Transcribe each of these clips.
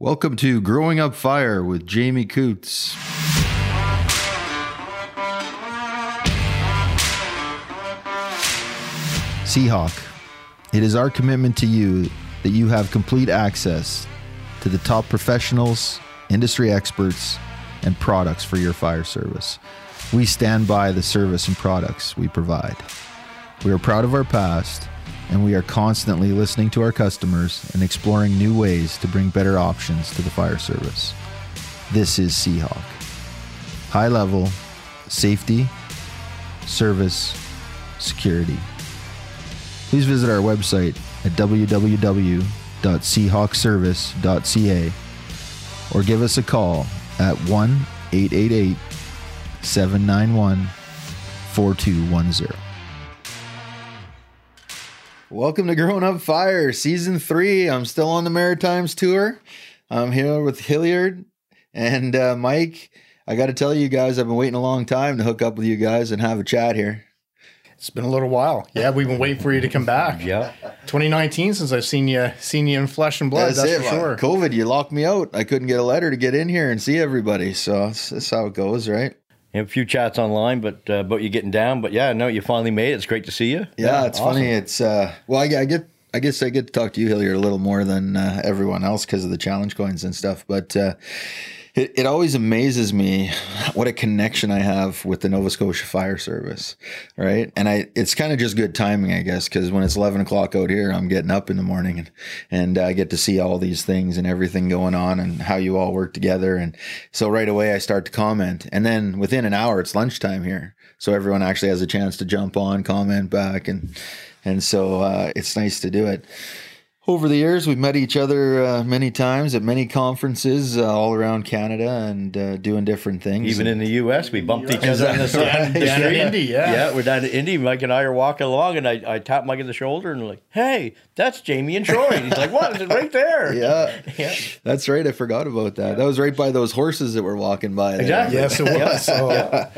Welcome to Growing Up Fire with Jamie Coutts. Seahawk, it is our commitment to you that you have complete access to the top professionals, industry experts, and products for your fire service. We stand by the service and products we provide. We are proud of our past, and we are constantly listening to our customers and exploring new ways to bring better options to the fire service. This is Seahawk. High level, safety, service, security. Please visit our website at www.seahawkservice.ca or give us a call at 1 888 791 4210. Welcome to Growing Up Fire, Season 3. I'm still on the Maritimes tour. I'm here with Hilliard and uh, Mike. I got to tell you guys, I've been waiting a long time to hook up with you guys and have a chat here. It's been a little while. Yeah, we've been waiting for you to come back. Yeah. 2019 since I've seen you seen you in flesh and blood. That's, it. for sure. COVID, you locked me out. I couldn't get a letter to get in here and see everybody. So that's, that's how it goes, right? A few chats online, but uh, about you getting down. But yeah, no, you finally made it. It's great to see you. Yeah, it's awesome. funny. It's uh, well, I, I get. I guess I get to talk to you, Hilliard, a little more than uh, everyone else because of the challenge coins and stuff. But uh, it, it always amazes me what a connection I have with the Nova Scotia Fire Service, right? And I, it's kind of just good timing, I guess, because when it's eleven o'clock out here, I'm getting up in the morning and and I get to see all these things and everything going on and how you all work together. And so right away, I start to comment, and then within an hour, it's lunchtime here, so everyone actually has a chance to jump on, comment back, and and so uh, it's nice to do it over the years, we've met each other uh, many times at many conferences uh, all around Canada and uh, doing different things. Even in the U.S., we bumped each other on the Down, side. down in Indy, yeah. Yeah, we're down to Indy. Mike and I are walking along, and I, I tap Mike on the shoulder and like, "Hey, that's Jamie and Troy." And he's like, what? Is it right there." yeah, Yeah. that's right. I forgot about that. That was right by those horses that were walking by. There. Exactly. Yes, it was. Oh,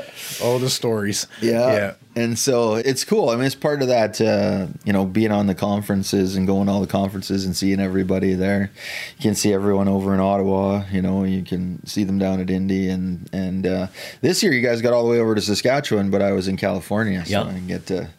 oh, the stories. Yeah. Yeah. And so it's cool. I mean, it's part of that, uh, you know, being on the conferences and going to all the conferences and seeing everybody there. You can see everyone over in Ottawa, you know, you can see them down at Indy. And, and uh, this year you guys got all the way over to Saskatchewan, but I was in California. So Yeah. I didn't get to,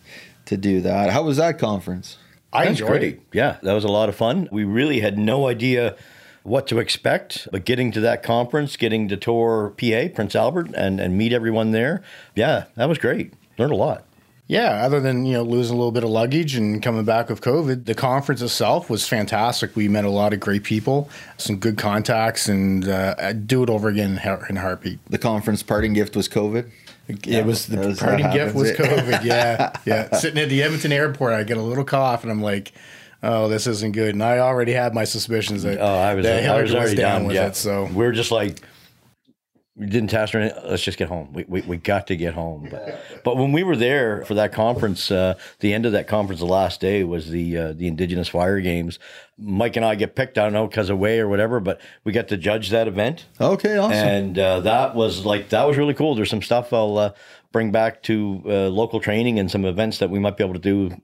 to do that. How was that conference? I That's enjoyed great. it. Yeah, that was a lot of fun. We really had no idea what to expect, but getting to that conference, getting to tour PA, Prince Albert, and, and meet everyone there, yeah, that was great. Learned a lot. Yeah, other than you know losing a little bit of luggage and coming back with COVID, the conference itself was fantastic. We met a lot of great people, some good contacts, and uh, I'd do it over again in a heartbeat. The conference parting gift was COVID. it was the parting gift was happens. COVID. Yeah, yeah. Sitting at the Edmonton airport, I get a little cough, and I'm like, "Oh, this isn't good." And I already had my suspicions that Oh, I was, that I was already down with yeah. it. So we were just like, we didn't test or anything. Let's just get home. We, we, we got to get home. But, but when we were there for that conference, uh, the end of that conference, the last day was the uh, the Indigenous Fire Games. Mike and I get picked. I don't know because of way or whatever, but we got to judge that event, Okay, awesome. and uh, that was like that was really cool. There's some stuff I'll uh, bring back to uh, local training and some events that we might be able to do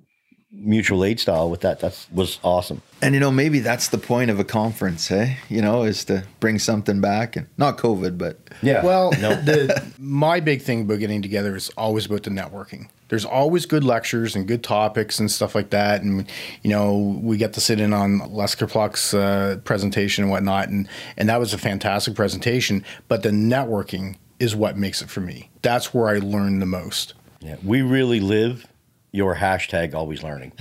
mutual aid style with that. That was awesome. And you know, maybe that's the point of a conference, hey? You know, is to bring something back and not COVID, but Yeah. Well, the my big thing about getting together is always about the networking. There's always good lectures and good topics and stuff like that, and you know we get to sit in on Les Karpluk's uh, presentation and whatnot, and and that was a fantastic presentation. But the networking is what makes it for me. That's where I learn the most. Yeah, we really live your hashtag always learning.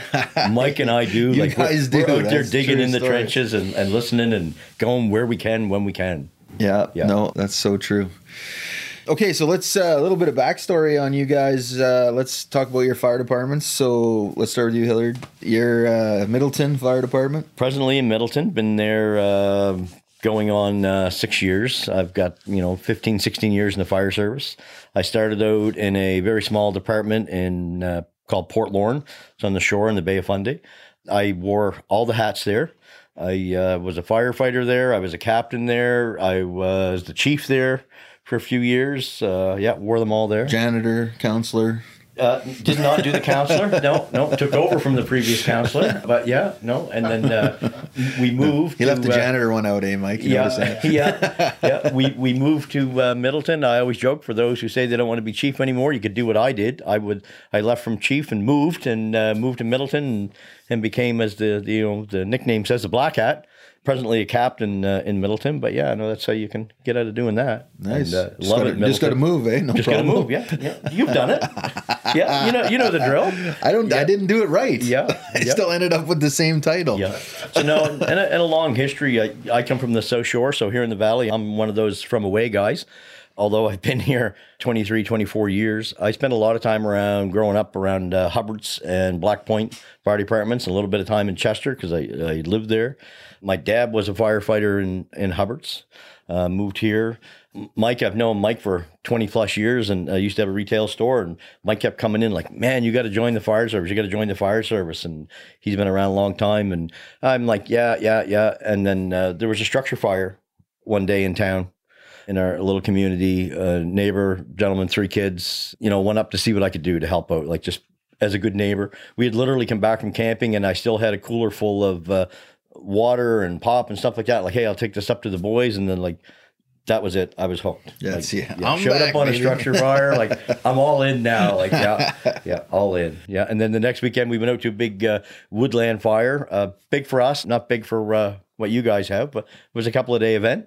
Mike and I do. You like we're- guys we're, do. out there digging in the story. trenches and, and listening and going where we can when we can. Yeah, Yeah. no, that's so true. Okay, so let's uh, a little bit of backstory on you guys. Uh, let's talk about your fire departments. So let's start with you, Hilliard. Your uh, Middleton Fire Department. Presently in Middleton, been there uh, going on uh, six years. I've got, you know, 15, 16 years in the fire service. I started out in a very small department in uh, called Port Lorne. It's on the shore in the Bay of Fundy. I wore all the hats there. I uh, was a firefighter there. I was a captain there. I was the chief there for a few years. Uh, yeah, wore them all there. Janitor, counselor. Uh, did not do the counselor. No, no, took over from the previous counselor. But yeah, no, and then uh, we moved. He left to, the uh, janitor one out, eh, Mike? You yeah, yeah, yeah. We we moved to uh, Middleton. I always joke for those who say they don't want to be chief anymore. You could do what I did. I would. I left from chief and moved and uh, moved to Middleton and, and became, as the, the you know the nickname says, the Black Hat. Presently a captain uh, in Middleton, but yeah, I know that's how you can get out of doing that. Nice. And, uh, love gotta- it. just gotta move, eh? No just gotta move. Yeah, yeah. You've done it. Yeah, you know you know the drill. I don't. I didn't do it right. Yeah, I yeah. still ended up with the same title. Yeah. So no, and a, and a long history. I, I come from the South Shore, so here in the Valley, I'm one of those from away guys. Although I've been here 23, 24 years, I spent a lot of time around growing up around uh, Hubbard's and Black Point fire departments, a little bit of time in Chester because I, I lived there. My dad was a firefighter in, in Hubbard's, uh, moved here. Mike, I've known Mike for 20 plus years and I used to have a retail store. And Mike kept coming in like, man, you got to join the fire service. You got to join the fire service. And he's been around a long time. And I'm like, yeah, yeah, yeah. And then uh, there was a structure fire one day in town in our little community. A neighbor, gentleman, three kids, you know, went up to see what I could do to help out, like just as a good neighbor. We had literally come back from camping and I still had a cooler full of uh, water and pop and stuff like that. Like, hey, I'll take this up to the boys. And then, like, that was it. I was hooked. That's- like, yeah. I'm showed back, up on baby. a structure fire. Like, I'm all in now. Like, yeah, yeah, all in. Yeah. And then the next weekend, we went out to a big uh, woodland fire. Uh, big for us, not big for uh, what you guys have, but it was a couple of day event.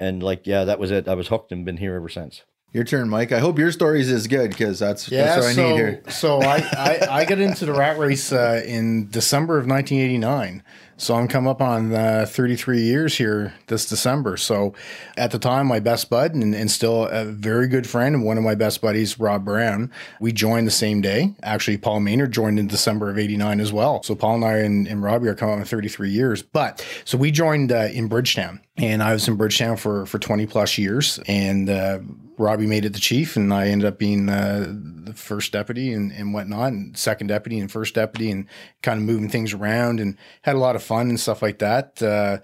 And like, yeah, that was it. I was hooked and been here ever since. Your turn, Mike. I hope your story's as good because that's Yeah, that's what so, I need here. so I, I, I got into the rat race uh, in December of 1989. So I'm come up on uh, 33 years here this December. So at the time, my best bud and, and still a very good friend and one of my best buddies, Rob Brown, we joined the same day. Actually, Paul Maynard joined in December of 89 as well. So Paul and I and, and Robbie are coming up on 33 years. But so we joined uh, in Bridgetown and I was in Bridgetown for, for 20 plus years. And uh, Robbie made it the chief, and I ended up being uh, the first deputy and, and whatnot, and second deputy and first deputy, and kind of moving things around and had a lot of fun and stuff like that. Uh,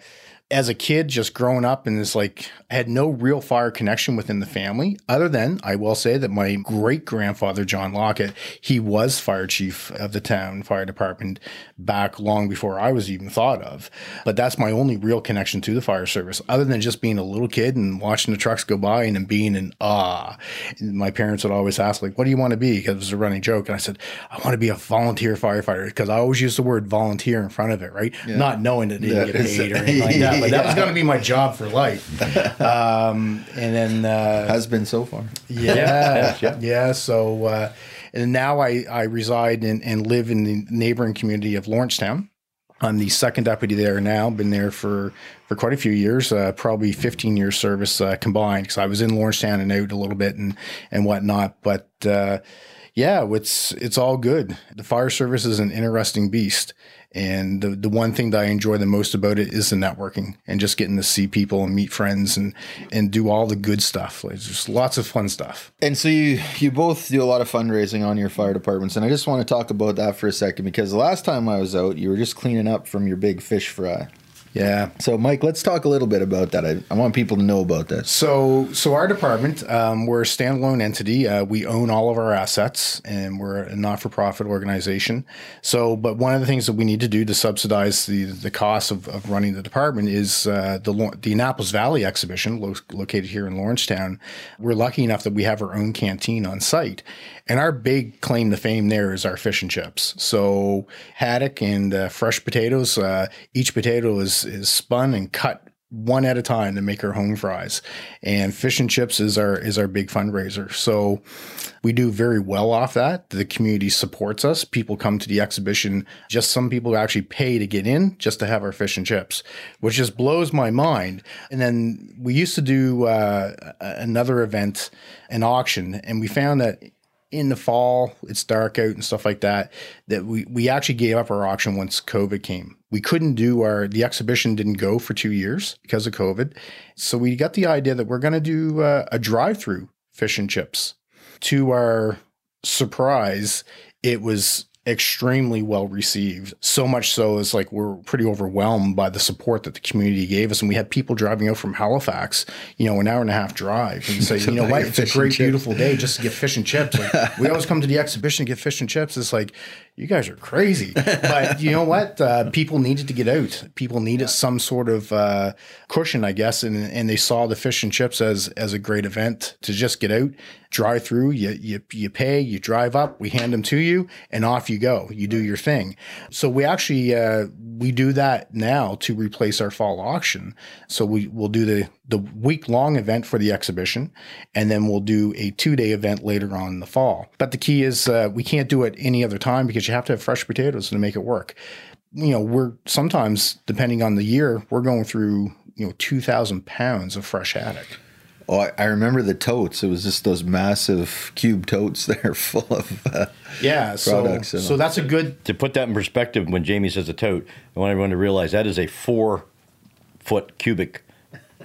as a kid, just growing up, and it's like I had no real fire connection within the family, other than I will say that my great grandfather, John Lockett, he was fire chief of the town fire department back long before I was even thought of. But that's my only real connection to the fire service, other than just being a little kid and watching the trucks go by and being in awe. And my parents would always ask, like, what do you want to be? Because it was a running joke. And I said, I want to be a volunteer firefighter because I always use the word volunteer in front of it, right? Not knowing that they didn't Yeah, get paid or anything like that. But that was going to be my job for life. Um, and then, uh, Has been so far. yeah, Yeah, yeah, yeah. So, uh, and now I, I reside in, and live in the neighboring community of Lawrencetown. I'm the second deputy there now. Been there for, for quite a few years, uh, probably 15 years service uh, combined. Because I was in Lawrencetown and out a little bit and and whatnot. But uh, yeah, it's it's all good. The fire service is an interesting beast, and the the one thing that I enjoy the most about it is the networking and just getting to see people and meet friends and and do all the good stuff. Like just lots of fun stuff. And so you you both do a lot of fundraising on your fire departments, and I just want to talk about that for a second because the last time I was out, you were just cleaning up from your big fish fry. Yeah. So, Mike, let's talk a little bit about that. I, I want people to know about this. So, so our department, um, we're a standalone entity. Uh, we own all of our assets, and we're a not-for-profit organization. So, but one of the things that we need to do to subsidize the the cost of, of running the department is uh, the the Annapolis Valley exhibition, lo- located here in Lawrencetown. We're lucky enough that we have our own canteen on site, and our big claim to fame there is our fish and chips. So, haddock and uh, fresh potatoes. Uh, each potato is is spun and cut one at a time to make our home fries. And fish and chips is our is our big fundraiser. So we do very well off that. The community supports us. People come to the exhibition. Just some people actually pay to get in just to have our fish and chips, which just blows my mind. And then we used to do uh, another event, an auction, and we found that in the fall, it's dark out and stuff like that, that we, we actually gave up our auction once COVID came. We couldn't do our, the exhibition didn't go for two years because of COVID. So we got the idea that we're going to do a drive through fish and chips. To our surprise, it was extremely well received. So much so it's like we're pretty overwhelmed by the support that the community gave us. And we had people driving out from Halifax, you know, an hour and a half drive and say, you know what, it's a great, beautiful day just to get fish and chips. Like, we always come to the exhibition to get fish and chips. It's like, you guys are crazy. But you know what? Uh, people needed to get out. People needed some sort of uh, cushion, I guess, and and they saw the fish and chips as as a great event to just get out, drive through. You you you pay, you drive up, we hand them to you, and off you go. You do your thing. So we actually uh, we do that now to replace our fall auction. So we will do the the week long event for the exhibition, and then we'll do a two day event later on in the fall. But the key is uh, we can't do it any other time because you have to have fresh potatoes to make it work. You know, we're sometimes depending on the year, we're going through you know two thousand pounds of fresh haddock. Oh, I, I remember the totes. It was just those massive cube totes there full of uh, Yeah, so products. and- so that's a good To put that in perspective, when Jamie says a tote, I want everyone to realize that is a four foot cubic.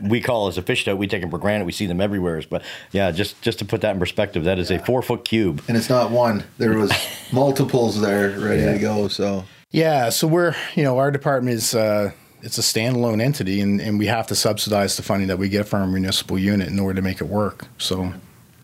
We call it as a fish tote. We take them for granted. We see them everywhere. But yeah, just just to put that in perspective, that is a four foot cube. and it's not one. There was multiples there ready to go. So Yeah, so we're you know our department is uh, it's a standalone entity, and, and we have to subsidize the funding that we get from our municipal unit in order to make it work. So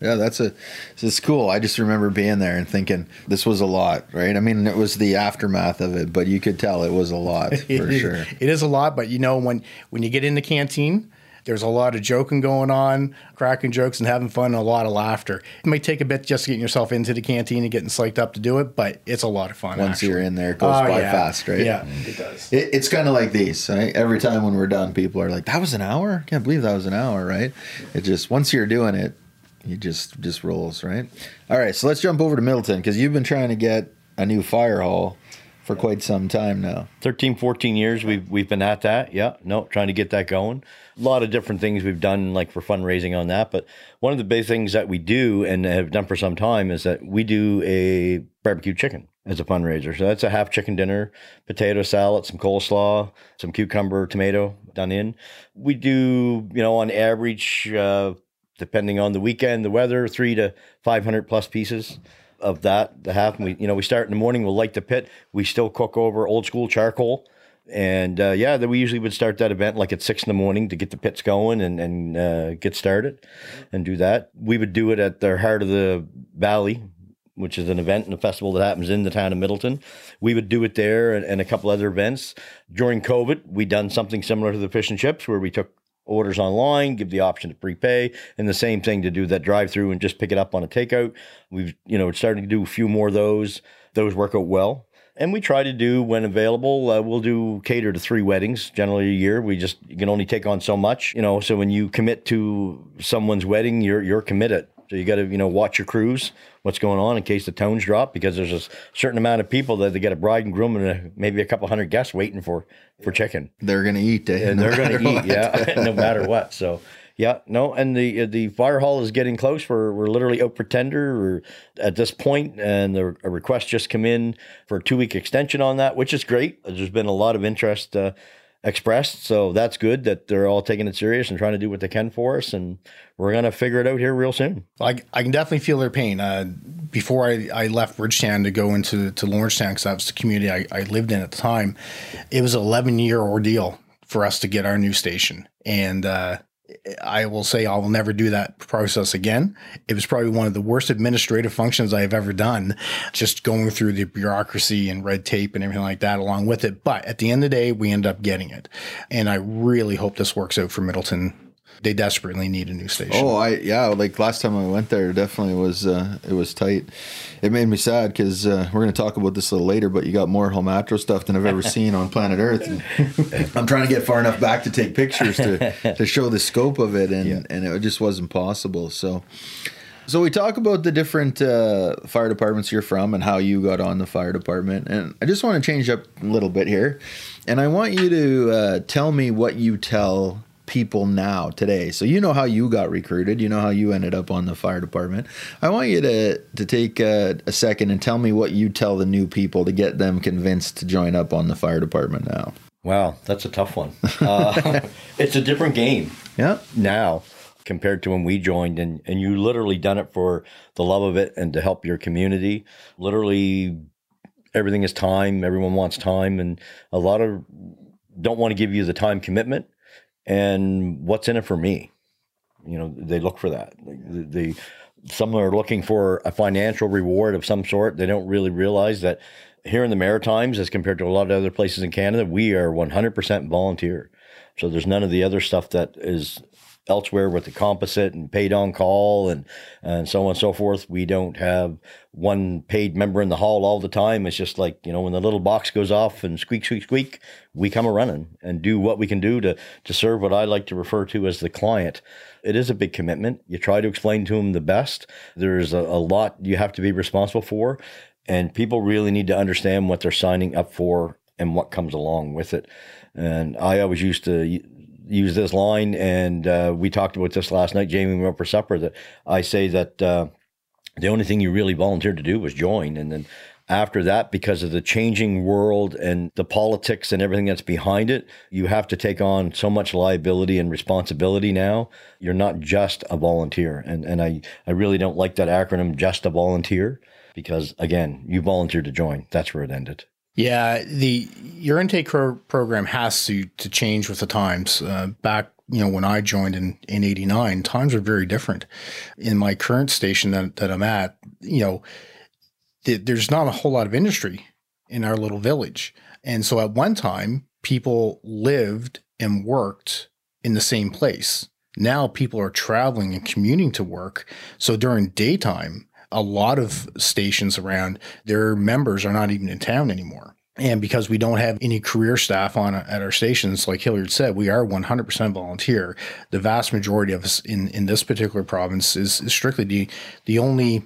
yeah, that's a it's cool. I just remember being there and thinking this was a lot, right? I mean, it was the aftermath of it, but you could tell it was a lot for sure. it is a lot, but you know when when you get in the canteen. There's a lot of joking going on, cracking jokes and having fun, and a lot of laughter. It may take a bit just getting yourself into the canteen and getting psyched up to do it, but it's a lot of fun. Once actually. you're in there, it goes Oh, by yeah. fast, right? Yeah, mm. it does. It, it's kind of like these. Right? Every time when we're done, people are like, "That was an hour? Can't believe that was an hour!" Right? It just once you're doing it, you just just rolls, right? All right, so let's jump over to Middleton because you've been trying to get a new fire hall for quite some time now. 13, 14 years we've we've been at that. Yeah, no, trying to get that going. A lot of different things we've done like for fundraising on that, but one of the big things that we do and have done for some time is that we do a barbecue chicken as a fundraiser. So that's a half chicken dinner, potato salad, some coleslaw, some cucumber, tomato done in. We do, you know, on average uh, depending on the weekend, the weather, 3 to 500 plus pieces of that the half and we you know we start in the morning we'll light the pit we still cook over old school charcoal and uh, yeah then we usually would start that event like at six in the morning to get the pits going and and uh, get started and do that we would do it at the heart of the valley which is an event and a festival that happens in the town of Middleton. We would do it there and, and a couple other events. During COVID, we done something similar to the fish and chips where we took orders online, give the option to prepay, and the same thing to do that drive through and just pick it up on a takeout. We've you know starting to do a few more of those. Those work out well. And we try to do when available. Uh, we'll do cater to three weddings generally a year. We just you can only take on so much, you know. So when you commit to someone's wedding, you're you're committed. So you got to you know watch your crews, what's going on in case the tones drop because there's a certain amount of people that they get a bride and groom and a, maybe a couple hundred guests waiting for for chicken They're gonna eat, eh? and no they're going matter to eat, what. yeah, no matter what. So, yeah, no, and the uh, the fire hall is getting close. We're we're literally out for tender at this point, and the a request just come in for a two week extension on that, which is great. There's been a lot of interest uh, expressed, so that's good that they're all taking it serious and trying to do what they can for us, and we're gonna figure it out here real soon. I, I can definitely feel their pain. Uh, before I, I left Bridgetown to go into to Lawrencetown, because that was the community I, I lived in at the time, it was an 11 year ordeal for us to get our new station. And uh, I will say I will never do that process again. It was probably one of the worst administrative functions I have ever done, just going through the bureaucracy and red tape and everything like that along with it. But at the end of the day, we end up getting it. And I really hope this works out for Middleton. They desperately need a new station. Oh, I yeah, like last time I went there, definitely was uh, it was tight. It made me sad because uh, we're going to talk about this a little later. But you got more Holmatro stuff than I've ever seen on planet Earth. And I'm trying to get far enough back to take pictures to to show the scope of it, and and it just wasn't possible. So. So we talk about the different uh, fire departments you're from and how you got on the fire department, and I just want to change up a little bit here, and I want you to uh, tell me what you tell people now today. So you know how you got recruited, you know how you ended up on the fire department. I want you to to take a, a second and tell me what you tell the new people to get them convinced to join up on the fire department now. Wow, that's a tough one. Uh, it's a different game. Yeah. now compared to when we joined and, and you literally done it for the love of it and to help your community literally everything is time. Everyone wants time, and a lot of don't want to give you the time commitment. And what's in it for me? You know, they look for that. They, some are looking for a financial reward of some sort. They don't really realize that here in the Maritimes, as compared to a lot of other places in Canada, we are 100% volunteer. So there's none of the other stuff that is elsewhere with the composite and paid on call and and so on and so forth. We don't have one paid member in the hall all the time. It's just like you know when the little box goes off and squeak squeak squeak, we come a running and do what we can do to to serve what I like to refer to as the client. It is a big commitment. You try to explain to them the best. There's a, a lot you have to be responsible for, and people really need to understand what they're signing up for and what comes along with it. And I always used to use this line, and uh, we talked about this last night, Jamie, We went for supper. That I say that uh, the only thing you really volunteered to do was join, and then after that, because of the changing world and the politics and everything that's behind it, you have to take on so much liability and responsibility now. You're not just a volunteer. And, and I, I really don't like that acronym, just a volunteer, because again, you volunteered to join. That's where it ended. Yeah, the your intake pro- program has to to change with the times. Uh, back, you know, when I joined in in '89, times are very different. In my current station that, that I'm at, you know, th- there's not a whole lot of industry in our little village, and so at one time, people lived and worked in the same place. Now people are traveling and commuting to work. So during daytime, a lot of stations around, their members are not even in town anymore. And because we don't have any career staff on at our stations, like Hilliard said, we are 100% volunteer. The vast majority of us in, in this particular province is, is strictly the, the only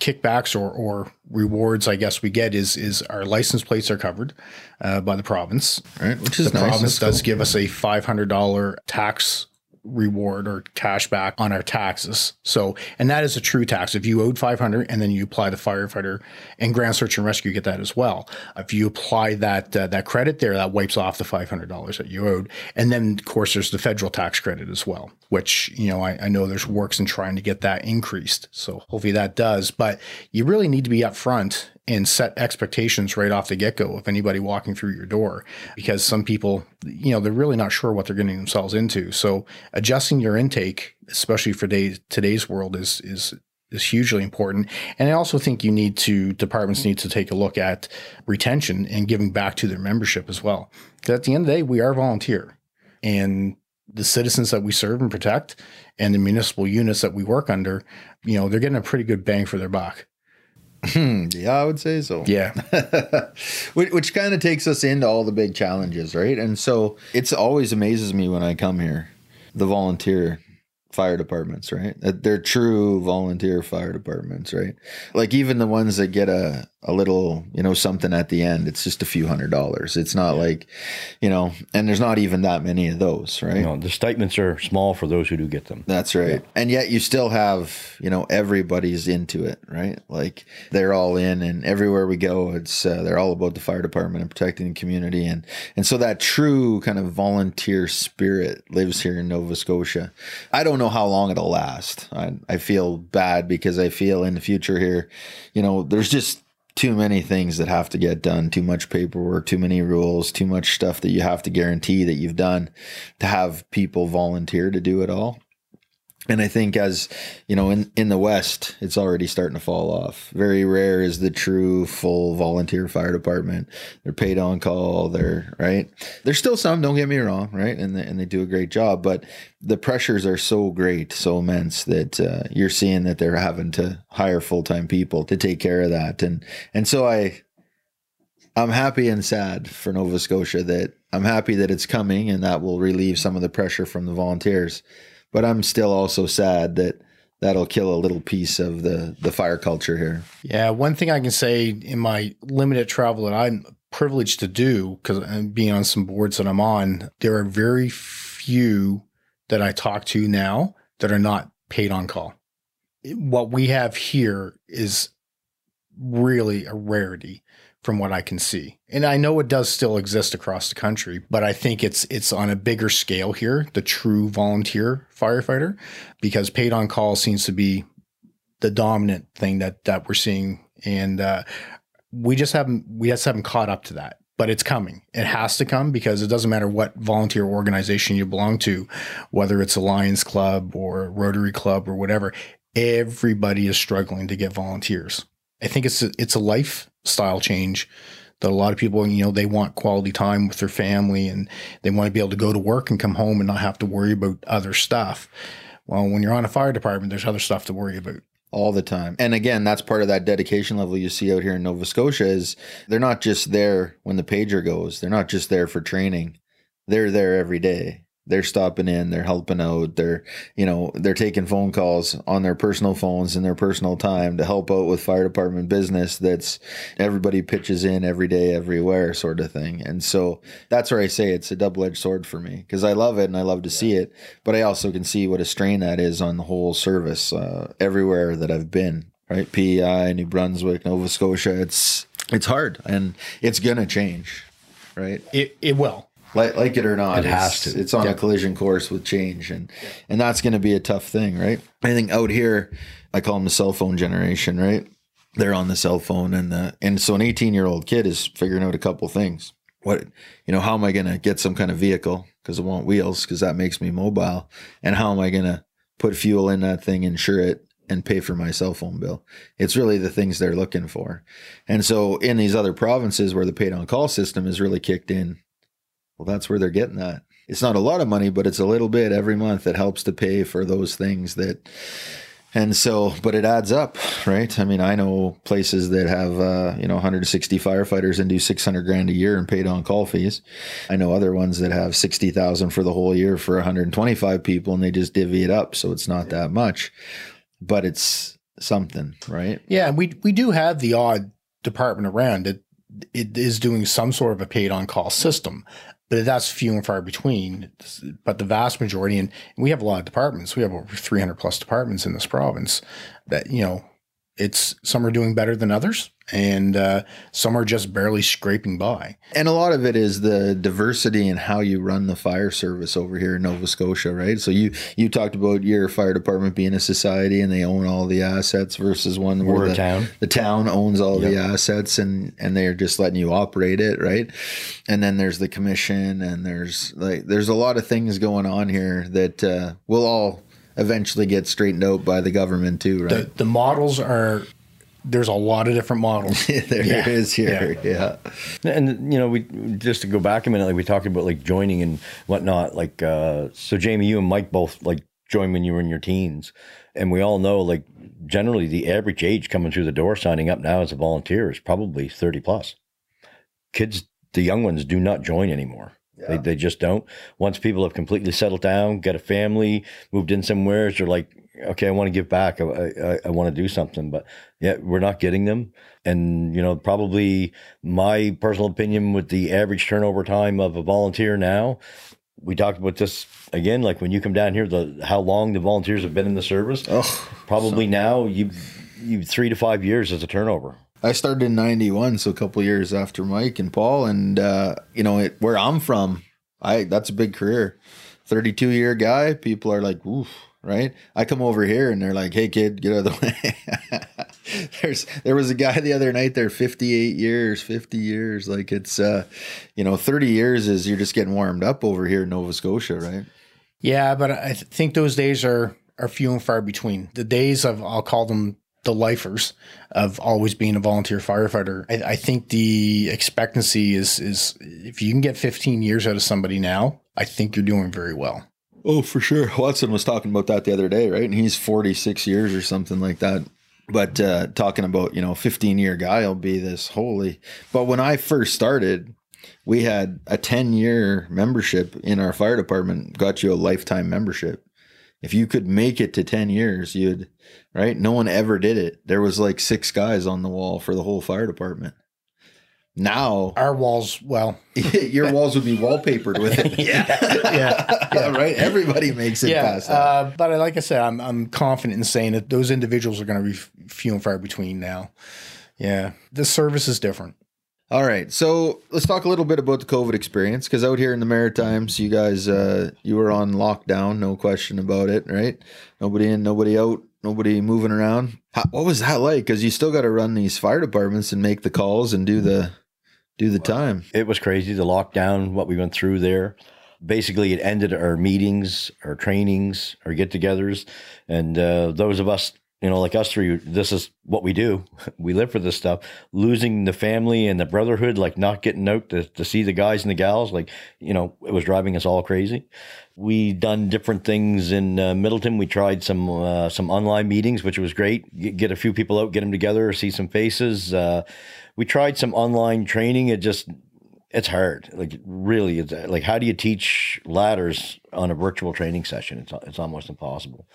kickbacks or, or rewards I guess we get is is our license plates are covered uh, by the province. Right, which is the nice. province That's does give us a five hundred dollar tax reward or cash back on our taxes. So, and that is a true tax. If you owed 500 and then you apply the firefighter and ground search and rescue, you get that as well. If you apply that, uh, that credit there, that wipes off the $500 that you owed. And then of course there's the federal tax credit as well, which, you know, I, I know there's works in trying to get that increased. So hopefully that does, but you really need to be upfront and set expectations right off the get go of anybody walking through your door because some people, you know, they're really not sure what they're getting themselves into. So adjusting your intake, especially for today's, today's world, is is is hugely important. And I also think you need to departments need to take a look at retention and giving back to their membership as well. Because at the end of the day, we are volunteer, and the citizens that we serve and protect, and the municipal units that we work under, you know, they're getting a pretty good bang for their buck. Hmm, yeah, I would say so. Yeah. which, which kind of takes us into all the big challenges, right? And so it's always amazes me when I come here, the volunteer fire departments, right? They're true volunteer fire departments, right? Like even the ones that get a a little, you know, something at the end, it's just a few hundred dollars. It's not like, you know, and there's not even that many of those, right? You know, the statements are small for those who do get them. That's right. And yet you still have, you know, everybody's into it, right? Like they're all in and everywhere we go, it's uh, they're all about the fire department and protecting the community and and so that true kind of volunteer spirit lives here in Nova Scotia. I don't know how long it'll last. I I feel bad because I feel in the future here, you know, there's just too many things that have to get done, too much paperwork, too many rules, too much stuff that you have to guarantee that you've done to have people volunteer to do it all. And I think as you know, in, in the West, it's already starting to fall off. Very rare is the true full volunteer fire department. They're paid on call. They're right. There's still some. Don't get me wrong. Right, and they, and they do a great job. But the pressures are so great, so immense that uh, you're seeing that they're having to hire full time people to take care of that. And and so I, I'm happy and sad for Nova Scotia that I'm happy that it's coming and that will relieve some of the pressure from the volunteers but I'm still also sad that that'll kill a little piece of the the fire culture here. Yeah, one thing I can say in my limited travel that I'm privileged to do because I'm uh, being on some boards that I'm on, there are very few that I talk to now that are not paid on call. What we have here is really a rarity from what I can see. And I know it does still exist across the country, but I think it's it's on a bigger scale here, the true volunteer firefighter, because paid on call seems to be the dominant thing that that we're seeing. And uh, we just haven't we just haven't caught up to that but it's coming. It has to come because it doesn't matter what volunteer organization you belong to, whether it's a Lions Club or Rotary Club or whatever. Everybody is struggling to get volunteers. I think it's a, it's a lifestyle change that a lot of people, you know, they want quality time with their family and they want to be able to go to work and come home and not have to worry about other stuff. Well, when you're on a fire department, there's other stuff to worry about all the time. And again, that's part of that dedication level you see out here in Nova Scotia is they're not just there when the pager goes. They're not just there for training. They're there every day they're stopping in they're helping out they're you know they're taking phone calls on their personal phones in their personal time to help out with fire department business that's everybody pitches in every day everywhere sort of thing. And so that's where i say it's a double-edged sword for me because i love it and i love to see it but i also can see what a strain that is on the whole service uh, everywhere that i've been right? Pei new brunswick nova scotia it's it's hard and it's gonna change right? It, it will like, like it or not, it has to. It's on yeah. a collision course with change, and and that's going to be a tough thing, right? I think out here, I call them the cell phone generation, right? They're on the cell phone, and the and so an 18 year old kid is figuring out a couple things. What you know, how am I going to get some kind of vehicle because I want wheels because that makes me mobile, and how am I going to put fuel in that thing, insure it, and pay for my cell phone bill. It's really the things they're looking for. And so in these other provinces where the paid on call system is really kicked in, well, that's where they're getting that. It's not a lot of money, but it's a little bit every month that helps to pay for those things that. And so, but it adds up, right? I mean, I know places that have, uh, you know, 160 firefighters and do 600 grand a year and paid on call fees. I know other ones that have 60,000 for the whole year for 125 people and they just divvy it up. So it's not that much, but it's something, right? Yeah, And we we do have the odd department around it. It is doing some sort of a paid on call system, but that's few and far between. But the vast majority, and we have a lot of departments. We have over 300 plus departments in this province that, you know, it's some are doing better than others and uh, some are just barely scraping by. And a lot of it is the diversity in how you run the fire service over here in Nova Scotia, right? So you you talked about your fire department being a society and they own all the assets versus one where the town. the town owns all the assets and and they're just letting you operate it, right? And then there's the commission and there's like there's a lot of things going on here that uh, will all eventually get straightened out by the government too, The, right? the models are, there's a lot of different models. there Yeah. is here, yeah. And you know, we just to go back a minute, like we talked about like joining and whatnot. Like, uh, so Jamie, you and Mike both like joined when you were in your teens, and we all know like generally the average age coming through the door signing up now as a volunteer is probably thirty plus. Kids, the young ones, do not join anymore. They, they just don't. Once people have completely settled down, got a family, moved in somewhere, they're like, okay, I want to give back. I, I, I want to do something. But yeah, we're not getting them. And, you know, probably my personal opinion with the average turnover time of a volunteer now, we talked about this again, like when you come down here, the how long the volunteers have been in the service. Oh, Probably now you you three to five years as a turnover. I started in '91, so a couple years after Mike and Paul, and uh, you know it, where I'm from, I that's a big career. 32 year guy, people are like, "Oof!" Right? I come over here and they're like, "Hey, kid, get out of the way." There's there was a guy the other night there, 58 years, 50 years. Like it's, uh, you know, 30 years is you're just getting warmed up over here in Nova Scotia, right? Yeah, but I th- think those days are are few and far between. The days of I'll call them the lifers of always being a volunteer firefighter. I, I think the expectancy is is if you can get 15 years out of somebody now, I think you're doing very well. Oh, for sure. Watson was talking about that the other day, right? And he's 46 years or something like that. But uh, talking about, you know, 15 year guy will be this holy. But when I first started, we had a 10 year membership in our fire department, got you a lifetime membership. If you could make it to 10 years, you'd, right? No one ever did it. There was like six guys on the wall for the whole fire department. Now, Our walls, well, your walls would be wallpapered with it. yeah, yeah. right? Everybody makes it yeah, uh, but like I said, I'm I'm confident in saying that those individuals are going to be few and far between now. Yeah, the service is different. All right, so let's talk a little bit about the COVID experience because out here in the Maritimes, you guys, uh, you were on lockdown, no question about it, right? Nobody in, nobody out, nobody moving around. How, what was that like? Because you still got to run these fire departments and make the calls and do the do the time. It was crazy, the lockdown, what we went through there. Basically, it ended our meetings, our trainings, our get togethers. And uh, those of us, you know, like us three, this is what we do. We live for this stuff. Losing the family and the brotherhood, like not getting out to, to see the guys and the gals, like, you know, it was driving us all crazy. We done different things in uh, Middleton. We tried some uh, some online meetings, which was great. Get, a few people out, get them together, see some faces. Uh, we tried some online training. It just it's hard. Like really, it's like how do you teach ladders on a virtual training session? It's it's almost impossible.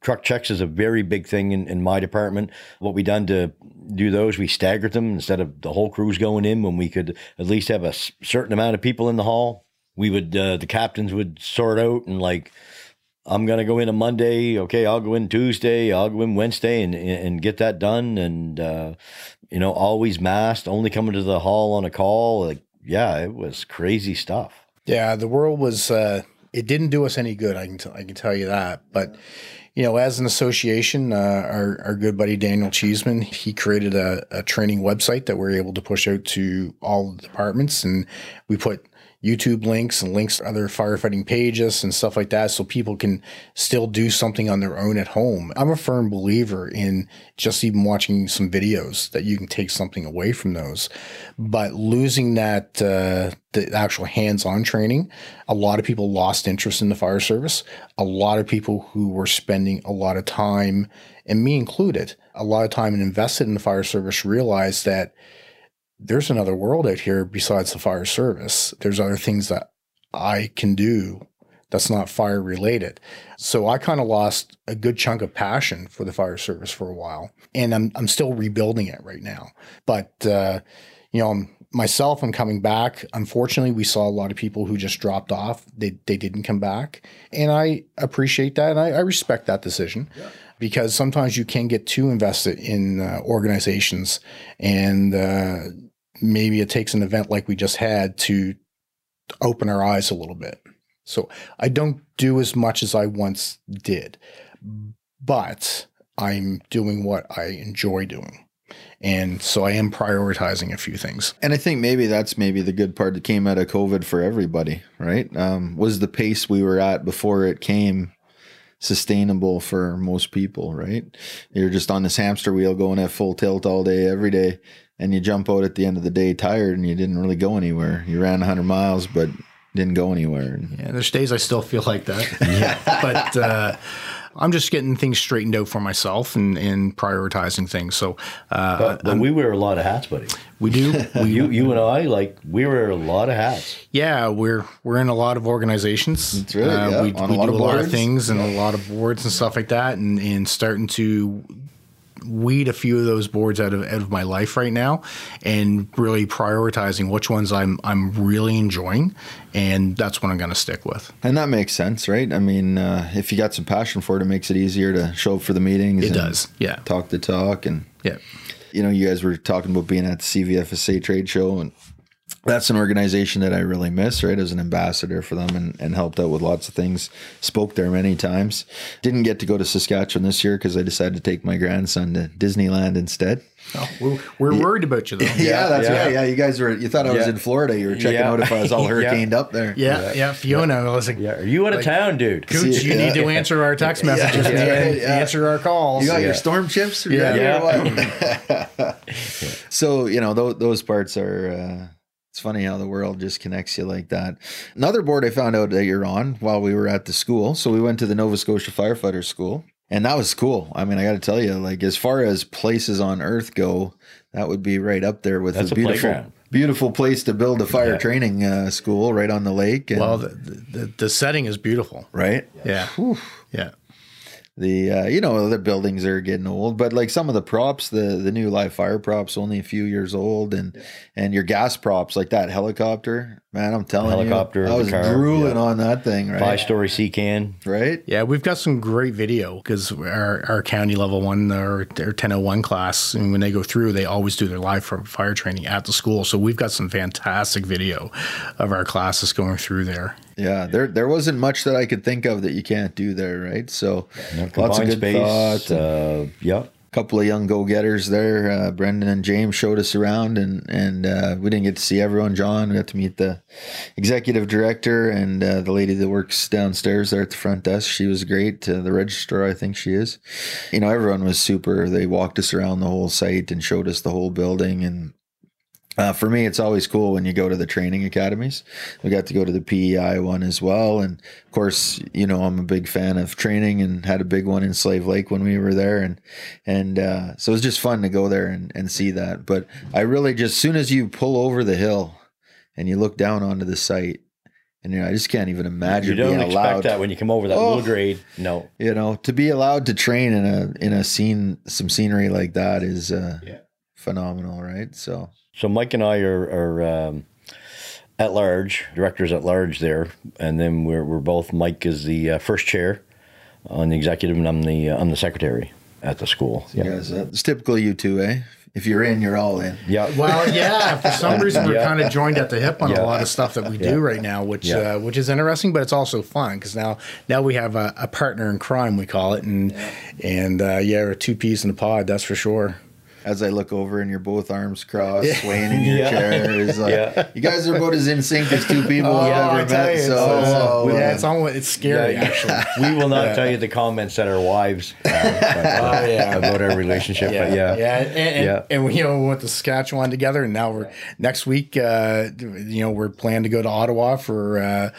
Truck checks is a very big thing in, in my department. What we done to do those, we staggered them instead of the whole crews going in when we could at least have a certain amount of people in the hall. We would uh, the captains would sort out and like. I'm gonna go in on Monday. Okay, I'll go in Tuesday. I'll go in Wednesday and and get that done. And uh, you know, always masked, only coming to the hall on a call. Like, yeah, it was crazy stuff. Yeah, the world was. Uh, it didn't do us any good. I can t- I can tell you that. But you know, as an association, uh, our our good buddy Daniel Cheeseman, he created a, a training website that we're able to push out to all the departments, and we put YouTube links and links to other firefighting pages and stuff like that so people can still do something on their own at home. I'm a firm believer in just even watching some videos that you can take something away from those. But losing that, uh, the actual hands on training, a lot of people lost interest in the fire service. A lot of people who were spending a lot of time, and me included, a lot of time and invested in the fire service realized that there's another world out here besides the fire service. There's other things that I can do that's not fire related. So I kind of lost a good chunk of passion for the fire service for a while, and I'm I'm still rebuilding it right now. But uh, you know, I'm, myself, I'm coming back. Unfortunately, we saw a lot of people who just dropped off. They they didn't come back, and I appreciate that, and I, I respect that decision. Yeah because sometimes you can get too invested in uh, organizations and uh, maybe it takes an event like we just had to open our eyes a little bit. So I don't do as much as I once did, but I'm doing what I enjoy doing. And so I am prioritizing a few things. And I think maybe that's maybe the good part that came out of COVID for everybody, right? Um, was the pace we were at before it came sustainable for most people, right? You're just on this hamster wheel going at full tilt all day, every day and you jump out at the end of the day tired and you didn't really go anywhere. You ran 100 miles, but didn't go anywhere. Yeah, there's days I still feel like that. yeah. but uh, I'm just getting things straightened out for myself and, and prioritizing things. So, uh, but, but we wear a lot of hats, buddy. We do. We, you, you and I, like, we wear a lot of hats. Yeah, we're we're in a lot of organizations. That's right. Uh, yeah. We, we a do a lot of things and a lot of boards and stuff like that, and, and starting to weed a few of those boards out of out of my life right now, and really prioritizing which ones I'm I'm really enjoying, and that's what I'm going to stick with. And that makes sense, right? I mean, uh, if you got some passion for it, it makes it easier to show up for the meetings. It does, yeah. Talk the talk, and yeah. You know, you guys were talking about being at the CVFSA trade show, and that's an organization that I really miss, right? As an ambassador for them and, and helped out with lots of things. Spoke there many times. Didn't get to go to Saskatchewan this year because I decided to take my grandson to Disneyland instead. Oh, we're, we're yeah. worried about you though. yeah, yeah, that's yeah. right. Yeah, you guys were. You thought I was in Florida. You were checking out if I was all hurricaned up there. Yeah, yeah. Fiona, I was like, "Yeah, are you out of like, town, dude? Cooch, you need to answer our text messages and answer our calls. You got your storm chips? Yeah. yeah. so you know those, those parts are. Uh, it's funny how the world just connects you like that. Another board I found out that you're on while we were at the school. So we went to the Nova Scotia Firefighter School, and that was cool. I mean, I got to tell you, like as far as places on Earth go, that would be right up there with That's a beautiful, playground. beautiful place to build a fire yeah. training uh, school right on the lake. And, well, the, the, the setting is beautiful, right? Yeah, yeah. yeah the uh, you know the buildings are getting old but like some of the props the the new live fire props only a few years old and yeah. and your gas props like that helicopter Man, I'm telling Helicopter, you, I was car, drooling yeah. on that thing, right? Five story sea can. Right? Yeah, we've got some great video because our, our county level one or their 1001 class, and when they go through, they always do their live fire training at the school. So we've got some fantastic video of our classes going through there. Yeah, there there wasn't much that I could think of that you can't do there, right? So lots of good space. thoughts. Uh, yeah. Couple of young go-getters there. Uh, Brendan and James showed us around, and and uh, we didn't get to see everyone. John, we got to meet the executive director and uh, the lady that works downstairs there at the front desk. She was great. Uh, the registrar, I think she is. You know, everyone was super. They walked us around the whole site and showed us the whole building and. Uh, for me, it's always cool when you go to the training academies. We got to go to the PEI one as well, and of course, you know I'm a big fan of training and had a big one in Slave Lake when we were there, and and uh, so it was just fun to go there and, and see that. But I really just as soon as you pull over the hill and you look down onto the site, and you know I just can't even imagine You don't being expect allowed. that when you come over that Oh. grade. No. You know, to be allowed to train in a in a scene some scenery like that is uh, Yeah. phenomenal, right? So So Mike and I are, are um, at large, directors at large there, and then we're, we're both. Mike is the uh, first chair on the executive, and I'm the uh, I'm the secretary at the school. Yeah, guys, uh, it's typical you two, eh? If you're in, you're all in. Yeah. Well, yeah, for some reason we're Yeah. kind of joined at the hip on Yeah. a lot of stuff that we do Yeah. right now, which Yeah. uh, which is interesting, but it's also fun because now now we have a, a partner in crime, we call it, and and uh, yeah, we're two peas in a pod, that's for sure. As I look over and you're both arms crossed, swaying in your Yeah. chair, is like Yeah. you guys are about as in sync as two people I've I ever tell met. you, So, it's, uh, yeah, it's almost it's scary Yeah. actually. We will not tell you the comments that our wives have but, uh, Oh, yeah. about our relationship, but yeah. yeah, and, and, Yeah. and we you know we went to Saskatchewan together, and now we're next week. Uh, you know, we're planning to go to Ottawa for uh,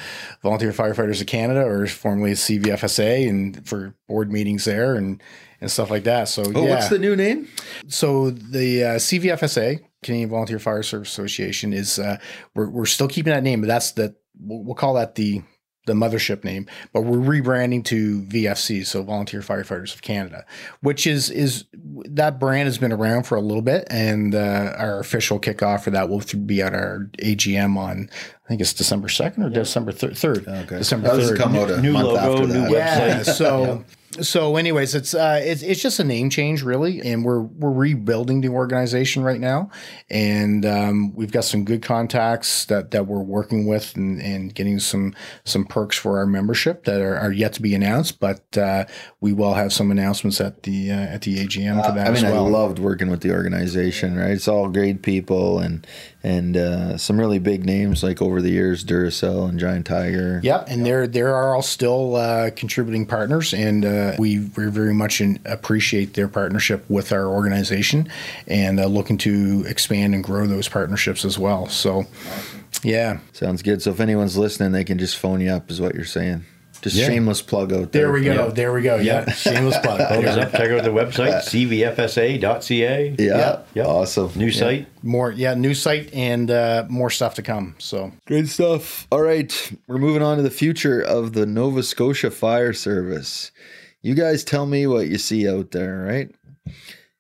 Volunteer Firefighters of Canada, or formerly CVFSA, and for board meetings there and and stuff like that. So oh, yeah, what's the new name? so the uh, CVFSA, Canadian Volunteer Fire Service Association, is uh, we're we're still keeping that name, but that's the we'll, we'll call that the the mothership name, but we're rebranding to VFC, so Volunteer Firefighters of Canada, which is is that brand has been around for a little bit, and uh, our official kickoff for that will be at our AGM on I think it's December second or December third. Okay, December third. come out a New month logo, after new website. Yeah. So so anyways, it's uh it's it's just a name change really, and we're we're rebuilding the organization right now, and um, we've got some good contacts that that we're working with and, and getting some some perks for our membership that are, are yet to be announced, but uh, we will have some announcements at the uh, at the AGM for that I mean, as well. I loved working with the organization. Right, it's all great people and and uh, some really big names like over the years, Duracell and Giant Tiger. Yep, and they're they are all still uh, contributing partners, and uh, we very very much in, appreciate their partnership with our organization, and uh, looking to expand and grow those partnerships as well. So, yeah, Sounds good. So if anyone's listening, they can just phone you up, is what you're saying. Just Yeah. shameless plug out there. there we go, Yeah. there we go. Yeah, shameless plug. Phone us up, check out the website, cvfsa.ca. Yeah, Yeah. awesome. New site. More, yeah, new site and uh, more stuff to come. So, Good stuff. All right, we're moving on to the future of the Nova Scotia Fire Service. You guys tell me what you see out there, right?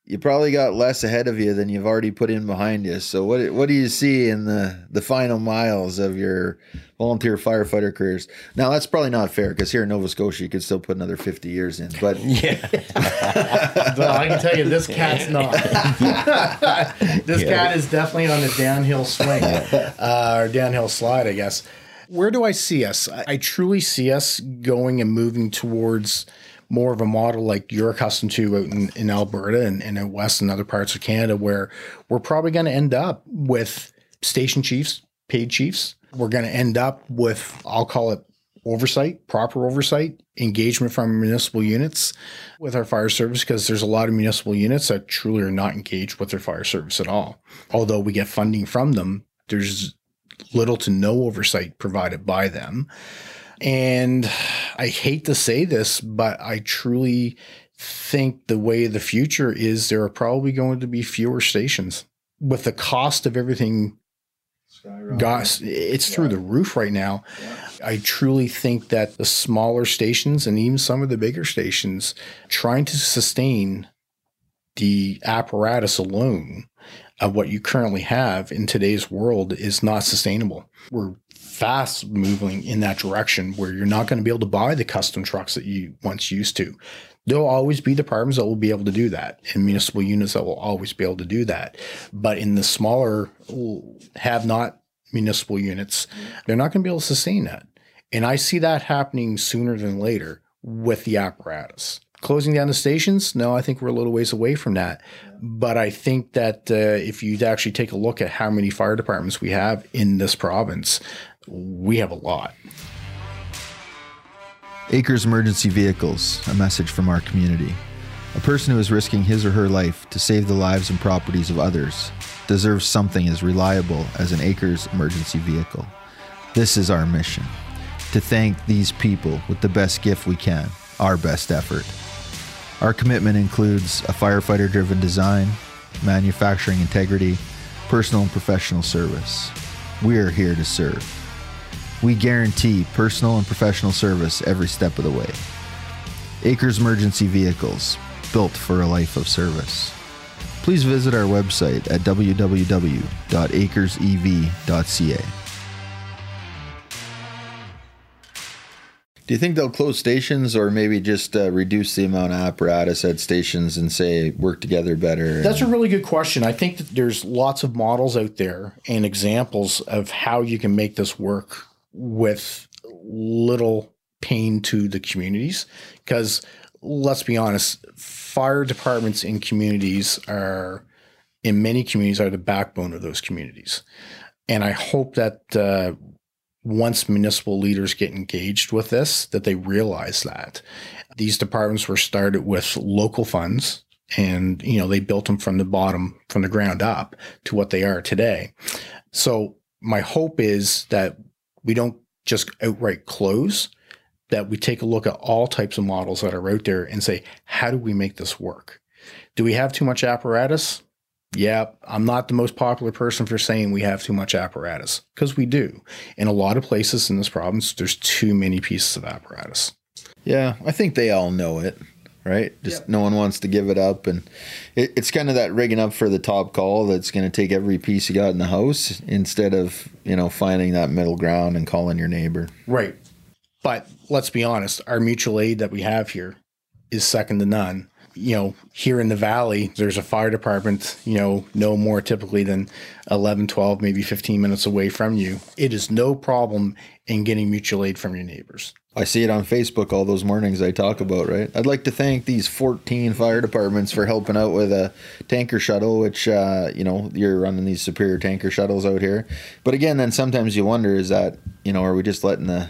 You probably got less ahead of you than you've already put in behind you. So what what do you see in the the final miles of your volunteer firefighter careers? Now that's probably not fair because here in Nova Scotia you could still put another 50 years in. But Yeah. well, I can tell you this cat's not. this cat is definitely on the downhill swing uh, or downhill slide, I guess. Where do I see us? I, I truly see us going and moving towards more of a model like you're accustomed to out in, in Alberta and, and in West and other parts of Canada, where we're probably going to end up with station chiefs, paid chiefs. We're going to end up with, I'll call it oversight, proper oversight, engagement from municipal units with our fire service because there's a lot of municipal units that truly are not engaged with their fire service at all. Although we get funding from them, there's little to no oversight provided by them. And I hate to say this, but I truly think the way of the future is there are probably going to be fewer stations. With the cost of everything got it's through the roof right now. I truly think that the smaller stations and even some of the bigger stations trying to sustain the apparatus alone of what you currently have in today's world is not sustainable. We're fast moving in that direction where you're not going to be able to buy the custom trucks that you once used to. There'll always be departments that will be able to do that and municipal units that will always be able to do that. But in the smaller, have not municipal units, they're not going to be able to sustain that. And I see that happening sooner than later with the apparatus. Closing down the stations? No, I think we're a little ways away from that. But I think that uh, if you'd actually take a look at how many fire departments we have in this province, we have a lot. Acres Emergency Vehicles, a message from our community. A person who is risking his or her life to save the lives and properties of others deserves something as reliable as an Acres emergency vehicle. This is our mission to thank these people with the best gift we can, our best effort. Our commitment includes a firefighter driven design, manufacturing integrity, personal and professional service. We are here to serve. We guarantee personal and professional service every step of the way. Acres Emergency Vehicles, built for a life of service. Please visit our website at www.acresev.ca. Do you think they'll close stations or maybe just uh, reduce the amount of apparatus at stations and say work together better? That's a really good question. I think that there's lots of models out there and examples of how you can make this work with little pain to the communities. Because let's be honest, fire departments in communities are, in many communities, are the backbone of those communities. And I hope that uh, once municipal leaders get engaged with this, that they realize that these departments were started with local funds and you know they built them from the bottom from the ground up to what they are today so my hope is that we don't just outright close that we take a look at all types of models that are out there and say how do we make this work do we have too much apparatus yeah, I'm not the most popular person for saying we have too much apparatus because we do. In a lot of places in this province, there's too many pieces of apparatus. Yeah, I think they all know it, right? Just yep. no one wants to give it up. And it, it's kind of that rigging up for the top call that's going to take every piece you got in the house instead of, you know, finding that middle ground and calling your neighbor. Right. But let's be honest, our mutual aid that we have here is second to none you know, here in the valley, there's a fire department, you know, no more typically than 11, 12, maybe 15 minutes away from you. It is no problem in getting mutual aid from your neighbors. I see it on Facebook all those mornings I talk about, right? I'd like to thank these 14 fire departments for helping out with a tanker shuttle, which, uh, you know, you're running these superior tanker shuttles out here. But again, then sometimes you wonder is that, you know, are we just letting the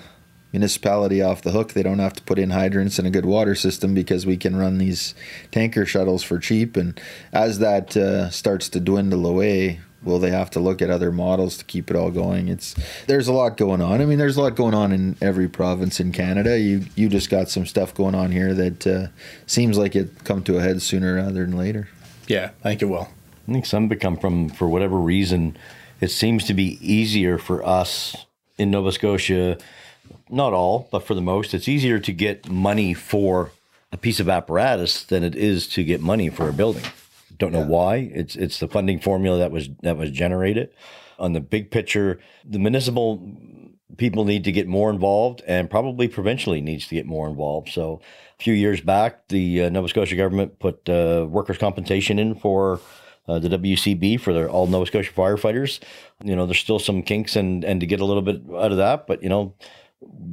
municipality off the hook. They don't have to put in hydrants and a good water system because we can run these tanker shuttles for cheap. And as that uh, starts to dwindle away, will they have to look at other models to keep it all going? It's there's a lot going on. I mean, there's a lot going on in every province in Canada. You you just got some stuff going on here that uh, seems like it come to a head sooner rather than later. Yeah, I think it will. I think some become from for whatever reason. It seems to be easier for us in Nova Scotia not all, but for the most, it's easier to get money for a piece of apparatus than it is to get money for a building. Don't know yeah. why. It's it's the funding formula that was that was generated. On the big picture, the municipal people need to get more involved, and probably provincially needs to get more involved. So, a few years back, the uh, Nova Scotia government put uh, workers' compensation in for uh, the WCB for their all Nova Scotia firefighters. You know, there's still some kinks and and to get a little bit out of that, but you know,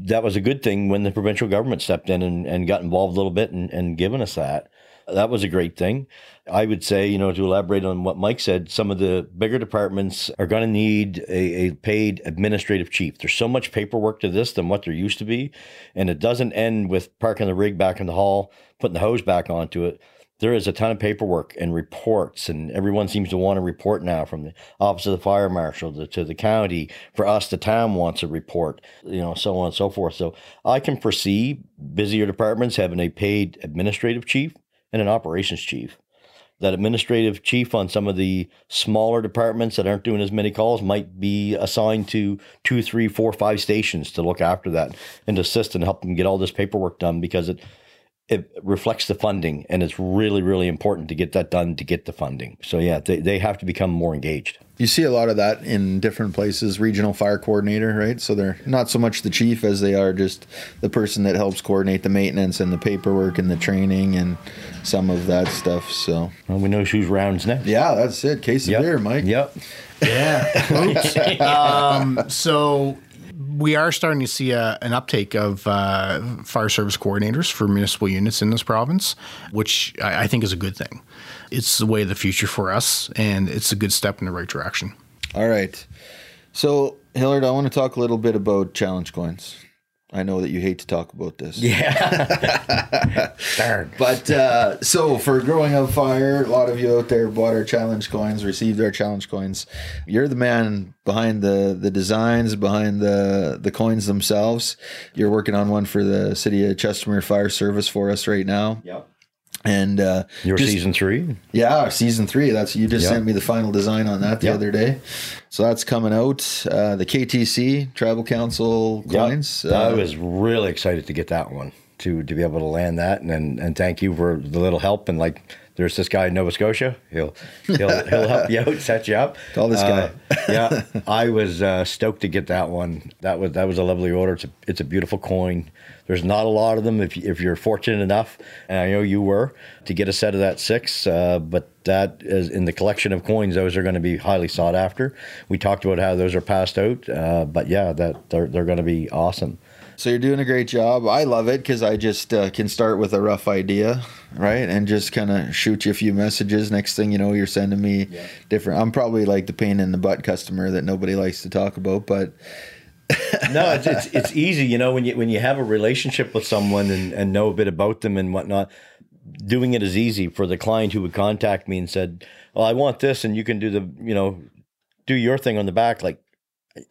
that was a good thing when the provincial government stepped in and, and got involved a little bit and, and given us that. That was a great thing. I would say, you know, to elaborate on what Mike said, some of the bigger departments are going to need a, a, paid administrative chief. There's so much paperwork to this than what there used to be. And it doesn't end with parking the rig back in the hall, putting the hose back onto it there is a ton of paperwork and reports, and everyone seems to want to report now from the office of the fire marshal to, to the county. For us, the town wants a report, you know, so on and so forth. So I can foresee busier departments having a paid administrative chief and an operations chief. That administrative chief on some of the smaller departments that aren't doing as many calls might be assigned to two, three, four, five stations to look after that and assist and help them get all this paperwork done because it it reflects the funding, and it's really, really important to get that done to get the funding. So yeah, they, they have to become more engaged. You see a lot of that in different places, regional fire coordinator, right? So they're not so much the chief as they are just the person that helps coordinate the maintenance and the paperwork and the training and some of that stuff. So Well, we know who's rounds next. yeah, that's it. Case of Yep. beer, Mike. Yep. Yeah. Um, so we are starting to see a, an uptake of uh, fire service coordinators for municipal units in this province, which I, I think is a good thing. It's the way of the future for us, and it's a good step in the right direction. All right. So Hilliard, I want to talk a little bit about challenge coins. I know that you hate to talk about this. Yeah. Darn. But uh, so for growing up fire, a lot of you out there bought our challenge coins, received our challenge coins. You're the man behind the the designs, behind the the coins themselves. You're working on one for the city of Chestermere Fire Service for us right now, Yep. And uh, Your just- season three. yeah, season three. That's you just Yeah. sent me the final design on that the Yeah. other day. So that's coming out. Uh, the KTC Tribal Council coins. I Uh, was really excited to get that one to to be able to land that, and and, and thank you for the little help. And like, there's this guy in Nova Scotia. He'll he'll he'll help you out, set you up. Call this guy. Uh, yeah, I was uh, stoked to get that one. That was that was a lovely order. It's a it's a beautiful coin. There's not a lot of them. If if you're fortunate enough, and I know you were, to get a set of that six, uh, but that is in the collection of coins. Those are going to be highly sought after. We talked about how those are passed out, uh, but yeah, that they're they're going to be awesome. So you're doing a great job. I love it because I just uh, can start with a rough idea, right, and just kind of shoot you a few messages. Next thing you know, you're sending me different. I'm probably like the pain in the butt customer that nobody likes to talk about, but no, it's, it's it's easy, you know, when you when you have a relationship with someone and, and know a bit about them and whatnot. Doing it is easy for the client who would contact me and said, "Well, I want this, and you can do the, you know, do your thing on the back." Like,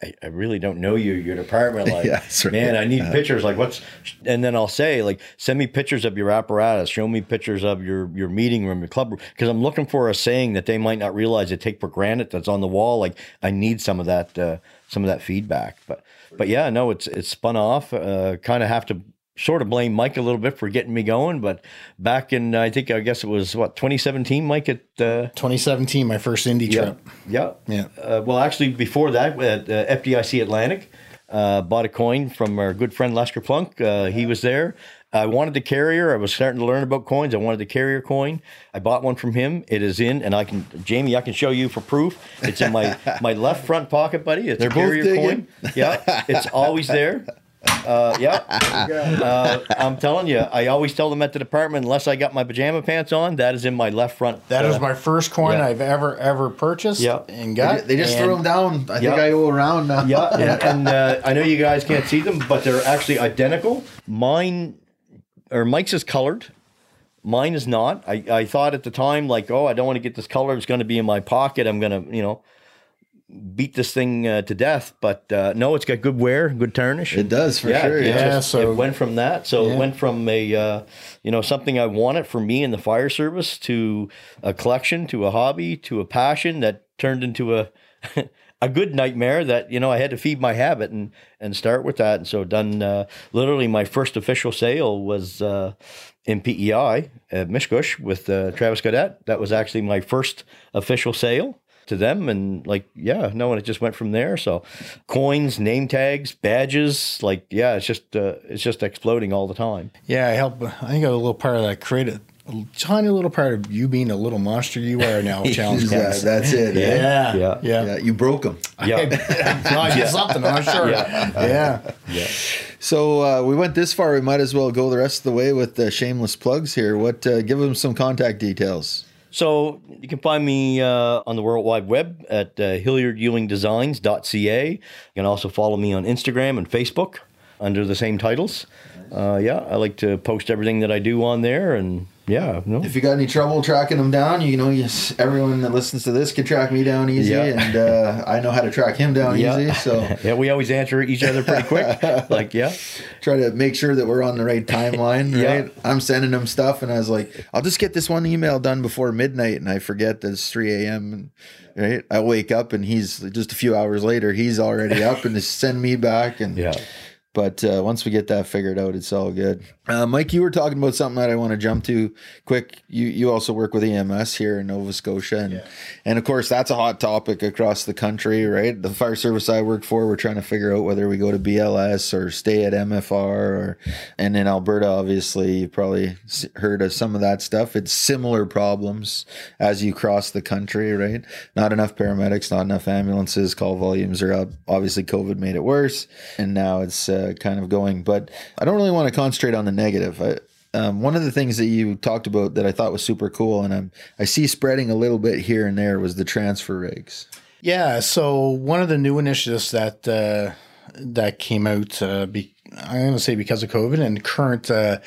I, I really don't know you, your department. Like, Yeah, right. man, I need Uh-huh. pictures. Like, what's? And then I'll say, like, send me pictures of your apparatus. Show me pictures of your your meeting room, your club room, because I'm looking for a saying that they might not realize they take for granted that's on the wall. Like, I need some of that, uh, some of that feedback. But but yeah, no, it's it's spun off. Uh, kind of have to sort of blame Mike a little bit for getting me going. But back in, I think I guess it was what 2017, Mike at. Uh, 2017, my first Indy yeah, trip. yeah, Yeah. Uh, well, actually, before that, at uh, FDIC Atlantic, uh, bought a coin from our good friend Les Karpluk. Uh, he was there. I wanted the carrier. I was starting to learn about coins. I wanted the carrier coin. I bought one from him. It is in, and I can, Jamie, I can show you for proof. It's in my my left front pocket, buddy. It's They're a carrier coin. Yeah, it's always there. Uh, yeah, uh, I'm telling you. I always tell them at the department, unless I got my pajama pants on, that is in my left front. That is uh, my first coin yeah. I've ever ever purchased Yeah. and got. they just and throw them down. I think I go around now. Yeah, and, and uh, I know you guys can't see them, but they're actually identical. Mine or Mike's is colored. Mine is not. I, I thought at the time, like, oh, I don't want to get this color. It's going to be in my pocket. I'm going to, you know, beat this thing uh, to death. But uh, no, it's got good wear, good tarnish. It does for yeah, sure. it Yeah. Yeah, just- so- it went from that. So Yeah. it went from a, uh, you know, something I wanted for me in the fire service to a collection, to a hobby, to a passion that turned into a a good nightmare that you know I had to feed my habit and and start with that. And so done. Uh, literally, my first official sale was uh, in PEI at Mishkush with uh, Travis Godet. That was actually my first official sale to them and like yeah no and it just went from there so coins name tags badges like yeah it's just uh, it's just exploding all the time Yeah, I help. I think i was a little part of that created a tiny little part of you being a little monster you are now. Challenge Yeah, coins. that's it. eh? Yeah, Yeah. yeah. Yeah, you broke them. yeah well, I did something. I'm not sure. Yeah. yeah. So uh, we went this far. We might as well go the rest of the way with the shameless plugs here. What? Uh, give them some contact details. So you can find me uh, on the World Wide Web at uh, hilliardewingdesigns.ca. You can also follow me on Instagram and Facebook under the same titles. Uh, yeah, I like to post everything that I do on there, and yeah, no, If you got any trouble tracking them down, you know, yes, everyone that listens to this can track me down easy, Yeah. and uh, I know how to track him down Yeah. easy. So yeah, we always answer each other pretty quick. like, yeah, try to make sure that we're on the right timeline. Yeah. Right? I'm sending him stuff, and I was like, I'll just get this one email done before midnight, and I forget that it's 3 a.m. And, right? I wake up, and he's just a few hours later, he's already up, and just send me back, and yeah. But uh, once we get that figured out, it's all good. Uh, Mike, you were talking about something that I want to jump to quick. You you also work with EMS here in Nova Scotia, and yeah. and of course that's a hot topic across the country, right? The fire service I work for, we're trying to figure out whether we go to BLS or stay at MFR, or and in Alberta, obviously you've probably heard of some of that stuff. It's similar problems as you cross the country, right? Not enough paramedics, not enough ambulances. Call volumes are up. Obviously, COVID made it worse, and now it's uh, kind of going. But I don't really want to concentrate on the negative. I, um, one of the things that you talked about that I thought was super cool, and I'm, I see spreading a little bit here and there, was the transfer rigs. Yeah. So one of the new initiatives that uh, that came out, uh, be, I'm going to say because of COVID and current uh,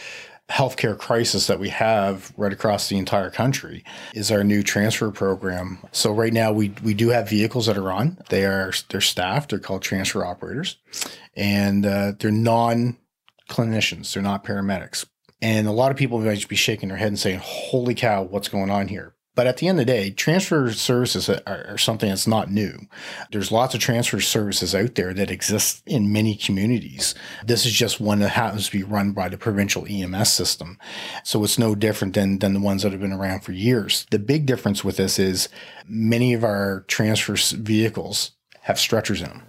healthcare crisis that we have right across the entire country is our new transfer program. So right now we we do have vehicles that are on. They are they're staffed. They're called transfer operators, and uh, they're non clinicians. They're not paramedics. And a lot of people might just be shaking their head and saying, "Holy cow, what's going on here?" But at the end of the day, transfer services are, something that's not new. There's lots of transfer services out there that exist in many communities. This is just one that happens to be run by the provincial EMS system. So it's no different than, than the ones that have been around for years. The big difference with this is many of our transfer vehicles have stretchers in them.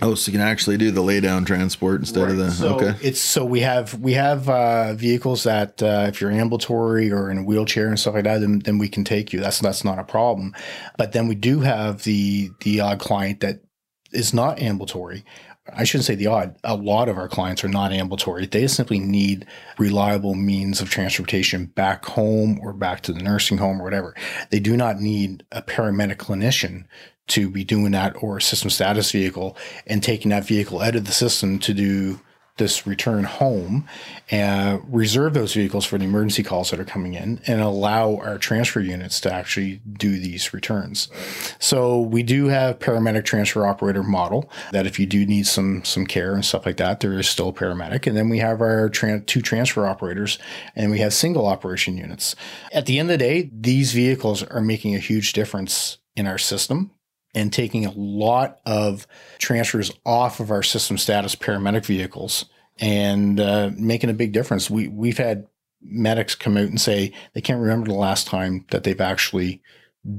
Oh, so you can actually do the lay down transport instead right. of the so okay. It's so we have we have uh, vehicles that uh, if you're ambulatory or in a wheelchair and stuff like that, then, then we can take you. That's that's not a problem. But then we do have the the odd client that is not ambulatory. I shouldn't say the odd. A lot of our clients are not ambulatory. They simply need reliable means of transportation back home or back to the nursing home or whatever. They do not need a paramedic clinician to be doing that or a system status vehicle and taking that vehicle out of the system to do this return home and reserve those vehicles for the emergency calls that are coming in and allow our transfer units to actually do these returns. So we do have paramedic transfer operator model that if you do need some some care and stuff like that, there is still paramedic. And then we have our two transfer operators and we have single operation units. At the end of the day, these vehicles are making a huge difference in our system and taking a lot of transfers off of our system status paramedic vehicles and uh, making a big difference. We we've had medics come out and say they can't remember the last time that they've actually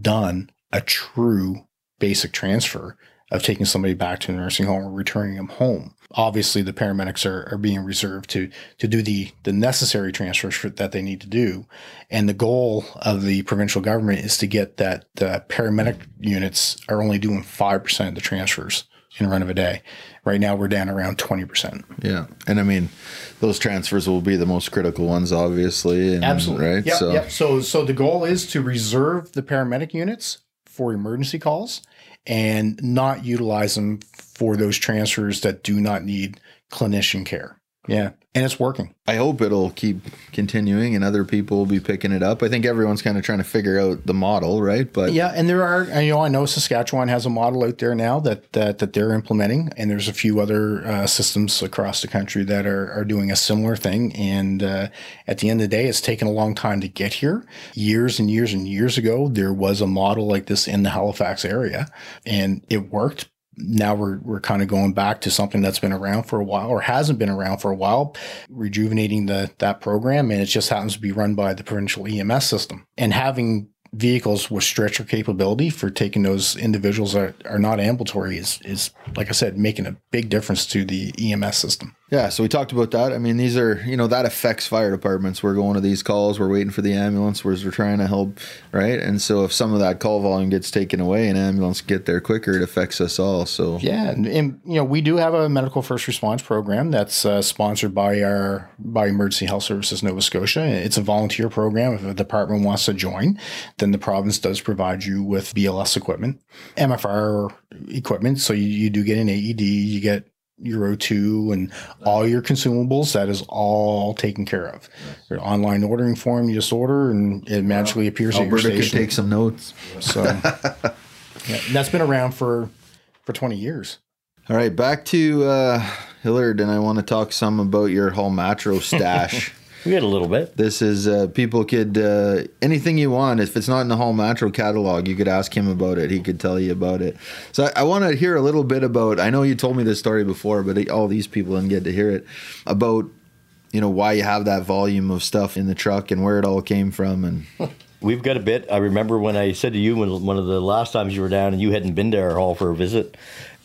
done a true basic transfer of taking somebody back to a nursing home or returning them home. Obviously, the paramedics are, are being reserved to to do the the necessary transfers for, that they need to do, and the goal of the provincial government is to get that the paramedic units are only doing five percent of the transfers in a run of a day. Right now, we're down around twenty percent. Yeah, and I mean, those transfers will be the most critical ones, obviously. And, Absolutely, right? Yep, so. Yep. So, so the goal is to reserve the paramedic units for emergency calls and not utilize them for those transfers that do not need clinician care. Yeah. And it's working. I hope it'll keep continuing and other people will be picking it up. I think everyone's kind of trying to figure out the model, right? But yeah, and there are, you know, I know Saskatchewan has a model out there now that that, that they're implementing, and there's a few other uh, systems across the country that are, are doing a similar thing. And uh, at the end of the day, it's taken a long time to get here. Years and years and years ago, there was a model like this in the Halifax area, and it worked now we're we're kind of going back to something that's been around for a while or hasn't been around for a while, rejuvenating the that program, and it just happens to be run by the provincial EMS system. And having vehicles with stretcher capability for taking those individuals that are not ambulatory is is like I said, making a big difference to the EMS system. Yeah, so we talked about that. I mean, these are, you know, that affects fire departments. We're going to these calls, we're waiting for the ambulance, we're, we're trying to help, right? And so if some of that call volume gets taken away and ambulance get there quicker, it affects us all. So yeah, and, and you know, we do have a medical first response program that's uh, sponsored by our by Emergency Health Services Nova Scotia. It's a volunteer program. If a department wants to join, then the province does provide you with BLS equipment, MFR equipment. So you, you do get an AED, you get your O2 and all your consumables, that is all taken care of. Your online ordering form, you just order and it magically appears Alberta at your station. Could take some notes. So yeah, that's been around for for 20 years. All right, back to uh, Hilliard, and I want to talk some about your Holmatro stash. We had a little bit. This is uh, people could uh, anything you want. If it's not in the Holmatro catalog, you could ask him about it. He could tell you about it. So I, I want to hear a little bit about. I know you told me this story before, but all these people didn't get to hear it about you know why you have that volume of stuff in the truck and where it all came from and. We've got a bit. I remember when I said to you when one of the last times you were down and you hadn't been to our hall for a visit,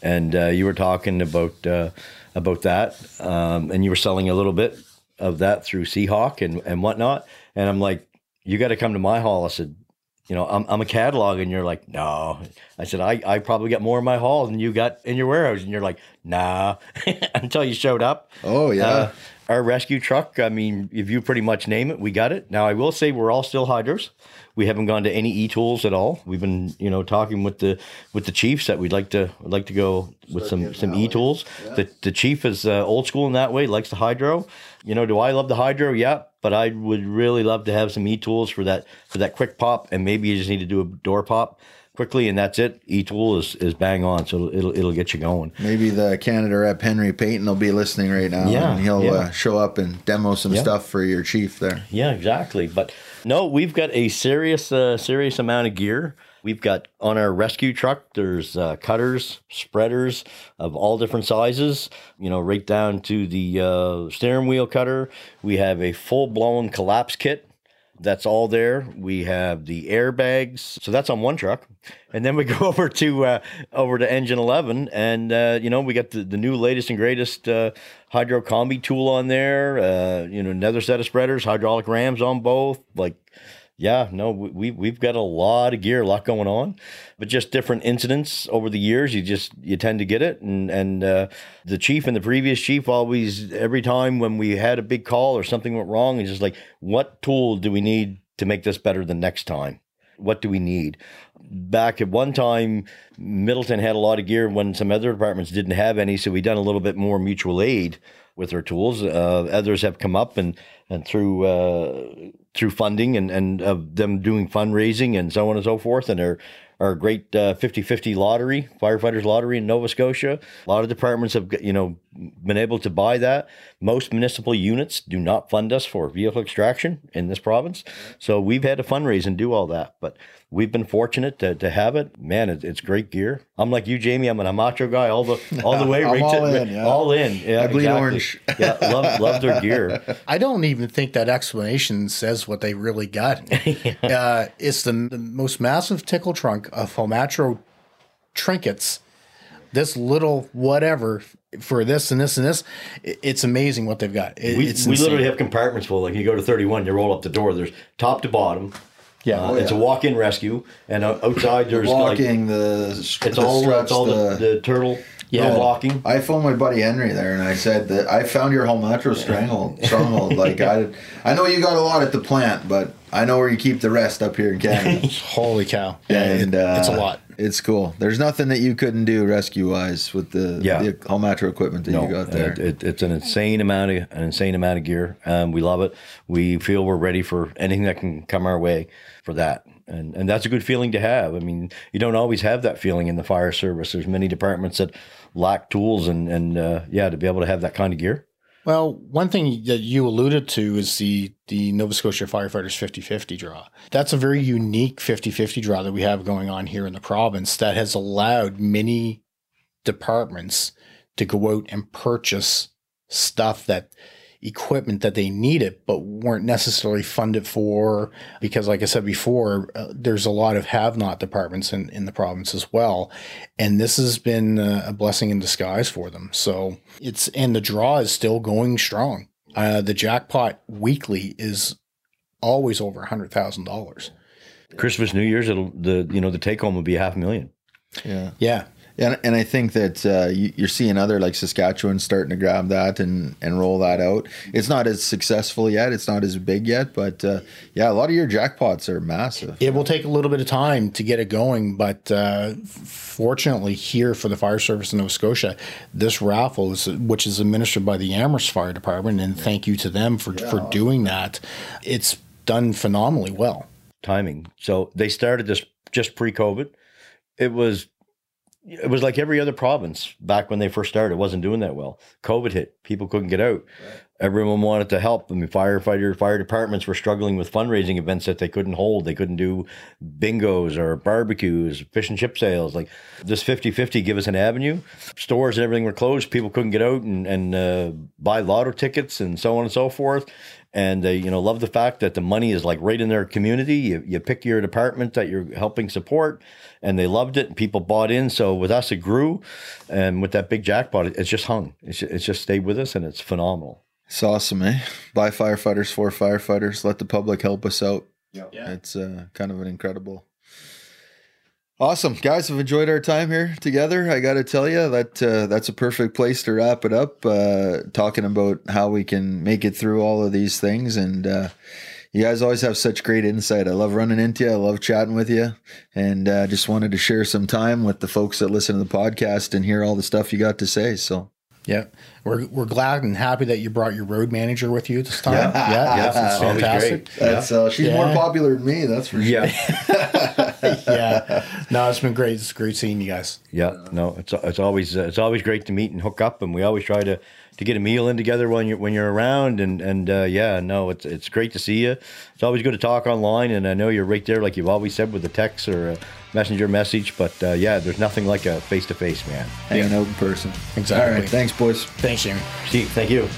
and uh, you were talking about uh, about that, um, and you were selling a little bit of that through Seahawk and and whatnot. And I'm like, you got to come to my hall. I said, you know, I'm, I'm a catalog, and you're like, no. I said, I, I probably got more in my hall than you got in your warehouse, and you're like, nah, until you showed up. Oh yeah. Uh, our rescue truck, I mean, if you pretty much name it, we got it. Now, I will say we're all still hydros. We haven't gone to any e-tools at all. We've been, you know, talking with the with the chiefs that we'd like to like to go with some some e-tools. Yeah. The the chief is uh, old school in that way, likes the hydro. You know, do I love the hydro? Yeah, but I would really love to have some e-tools for that for that quick pop, and maybe you just need to do a door pop quickly, and that's it. E-tool is, is bang on, so it'll it'll get you going. Maybe the Canada rep Henry Payton will be listening right now, yeah, and he'll yeah. uh, show up and demo some yeah. stuff for your chief there. Yeah, exactly. But no, we've got a serious uh, serious amount of gear. We've got on our rescue truck. There's uh, cutters, spreaders of all different sizes. You know, right down to the uh, steering wheel cutter. We have a full blown collapse kit that's all there. We have the airbags, so that's on one truck, and then we go over to uh, over to engine eleven, and uh, you know we got the, the new latest and greatest uh, hydro combi tool on there. Uh, you know another set of spreaders, hydraulic rams on both, like yeah, no, we we've got a lot of gear, a lot going on, but just different incidents over the years. You just you tend to get it, and and uh, the chief and the previous chief always every time when we had a big call or something went wrong, he's just like, what tool do we need to make this better the next time? What do we need? Back at one time, Middleton had a lot of gear when some other departments didn't have any, so we done a little bit more mutual aid with our tools. Uh, others have come up and and through uh, through funding and and of them doing fundraising and so on and so forth, and our our great uh, 50-50 lottery, firefighters lottery in Nova Scotia. A lot of departments have you know been able to buy that. Most municipal units do not fund us for vehicle extraction in this province, so we've had to fundraise and do all that, but we've been fortunate to, to have it. Man, it, it's great gear. I'm like you, Jamie. I'm an Holmatro guy all the all the way. right all, to, in, yeah. all in. Yeah, I bleed exactly. orange. yeah, love love their gear. I don't even think that explanation says what they really got. yeah. uh, it's the, the, most massive tickle trunk of Holmatro trinkets. This little whatever for this and this and this, it's amazing what they've got. It, we, we literally have compartments full. Like you go to 31, you roll up the door. There's top to bottom yeah, uh, oh, it's yeah. a walk-in rescue, and outside there's walking like, the it's the all stretch, it's all the, the, the turtle. Yeah, walking. I phoned my buddy Henry there, and I said that I found your Holmatro stranglehold. Stronghold. like I, I know you got a lot at the plant, but I know where you keep the rest up here in Canada. Holy cow! Yeah, and uh, it's a lot. It's cool. There's nothing that you couldn't do rescue wise with the, yeah. the Holmatro equipment that no, you got there. It, it, it's an insane amount of an insane amount of gear. Um, we love it. We feel we're ready for anything that can come our way for that and and that's a good feeling to have. I mean, you don't always have that feeling in the fire service. There's many departments that lack tools, and and uh, yeah, to be able to have that kind of gear. Well, one thing that you alluded to is the the Nova Scotia firefighters 50-50 draw. That's a very unique 50-50 draw that we have going on here in the province that has allowed many departments to go out and purchase stuff that equipment that they needed but weren't necessarily funded for because like i said before uh, there's a lot of have not departments in, in the province as well. And this has been uh, a blessing in disguise for them. So it's and the draw is still going strong. Uh, the jackpot weekly is always over a hundred thousand dollars. Christmas new year's it'll the you know the take home will be a half million. Yeah. Yeah and, and I think that uh, you, are seeing other like Saskatchewan starting to grab that and, and roll that out. It's not as successful yet. It's not as big yet, but uh, yeah, a lot of your jackpots are massive. It will take a little bit of time to get it going, but uh, fortunately, here for the fire service in Nova Scotia, this raffle is which is administered by the Amherst Fire Department, and thank you to them for yeah. for doing that. It's done phenomenally well. Timing. So they started this just pre-COVID. It was it was like every other province back when they first started. It wasn't doing that well. COVID hit. People couldn't get out. Everyone wanted to help. I mean, firefighter, fire departments were struggling with fundraising events that they couldn't hold. They couldn't do bingos or barbecues, fish and chip sales. Like this 50 50 give us an avenue. Stores and everything were closed. People couldn't get out and, and uh, buy lotto tickets and so on and so forth and they you know love the fact that the money is like right in their community you, you pick your department that you're helping support and they loved it and people bought in so with us it grew and with that big jackpot it, it's just hung it's, it's just stayed with us and it's phenomenal It's awesome, eh? By firefighters for firefighters. Let the public help us out. Yeah. It's uh, kind of an incredible. Awesome, guys. I've enjoyed our time here together. I got to tell you that uh, that's a perfect place to wrap it up. Uh, talking about how we can make it through all of these things, and uh, you guys always have such great insight. I love running into you. I love chatting with you, and uh, just wanted to share some time with the folks that listen to the podcast and hear all the stuff you got to say. So Yeah, we're we're glad and happy that you brought your road manager with you this time. Yeah. yeah, Yeah, it's, it's fantastic. great. that's uh, she's more popular than me. That's for sure. yeah, no, it's been great. It's great seeing you guys. Yeah, no, it's it's always uh, it's always great to meet and hook up, and we always try to to get a meal in together when you're when you're around, and and uh, yeah, no, it's it's great to see you. It's always good to talk online, and I know you're right there, like you've always said, with a text or a messenger message. But uh, yeah, there's nothing like a face to face, man. Hanging out in person. Exactly. All right. Thanks, boys. Thanks, Jamie. Steve, thank you.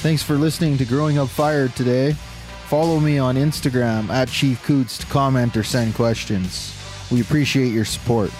Thanks for listening to Growing Up Fire today. Follow me on Instagram at Chief Coutts to comment or send questions. We appreciate your support.